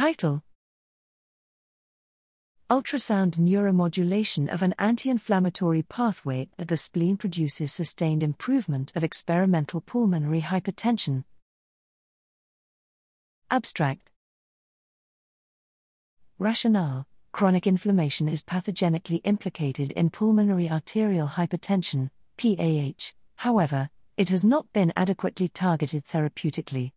Title? Ultrasound neuromodulation of an anti inflammatory pathway at the spleen produces sustained improvement of experimental pulmonary hypertension. Abstract. Rationale. Chronic inflammation is pathogenically implicated in pulmonary arterial hypertension, PAH, however, it has not been adequately targeted therapeutically.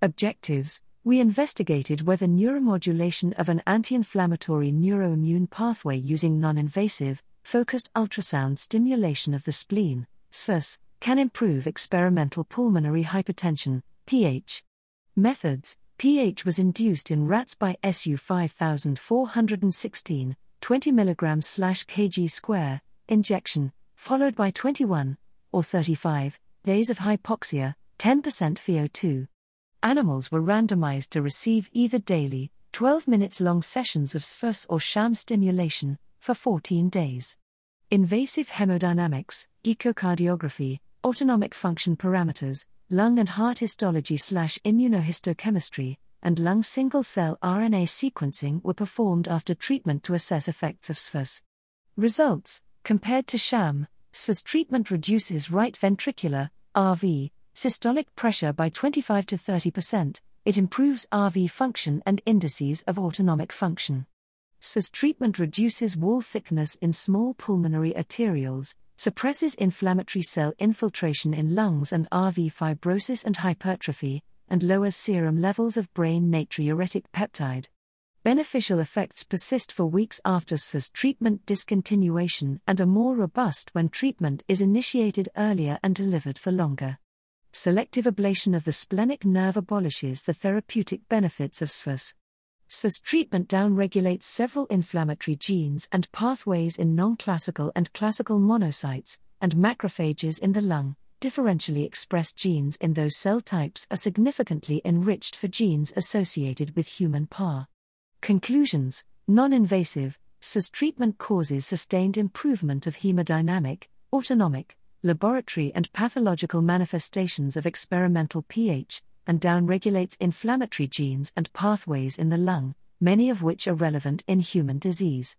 Objectives we investigated whether neuromodulation of an anti inflammatory neuroimmune pathway using non invasive, focused ultrasound stimulation of the spleen, SFUS, can improve experimental pulmonary hypertension, PH. Methods PH was induced in rats by SU 5416, 20 mg kg square, injection, followed by 21, or 35, days of hypoxia, 10% FiO2. Animals were randomized to receive either daily, 12 minutes long sessions of SFUS or sham stimulation for 14 days. Invasive hemodynamics, echocardiography, autonomic function parameters, lung and heart histology slash immunohistochemistry, and lung single cell RNA sequencing were performed after treatment to assess effects of SFUS. Results Compared to sham, SFUS treatment reduces right ventricular, RV, systolic pressure by 25 to 30%, it improves RV function and indices of autonomic function. SFUS treatment reduces wall thickness in small pulmonary arterioles, suppresses inflammatory cell infiltration in lungs and RV fibrosis and hypertrophy, and lowers serum levels of brain natriuretic peptide. Beneficial effects persist for weeks after SFUS treatment discontinuation and are more robust when treatment is initiated earlier and delivered for longer selective ablation of the splenic nerve abolishes the therapeutic benefits of SFUS. SFUS treatment downregulates several inflammatory genes and pathways in non classical and classical monocytes, and macrophages in the lung. Differentially expressed genes in those cell types are significantly enriched for genes associated with human PAH. Conclusions Non invasive, SFUS treatment causes sustained improvement of hemodynamic, autonomic, laboratory and pathological manifestations of experimental PH, and downregulates inflammatory genes and pathways in the lung, many of which are relevant in human disease.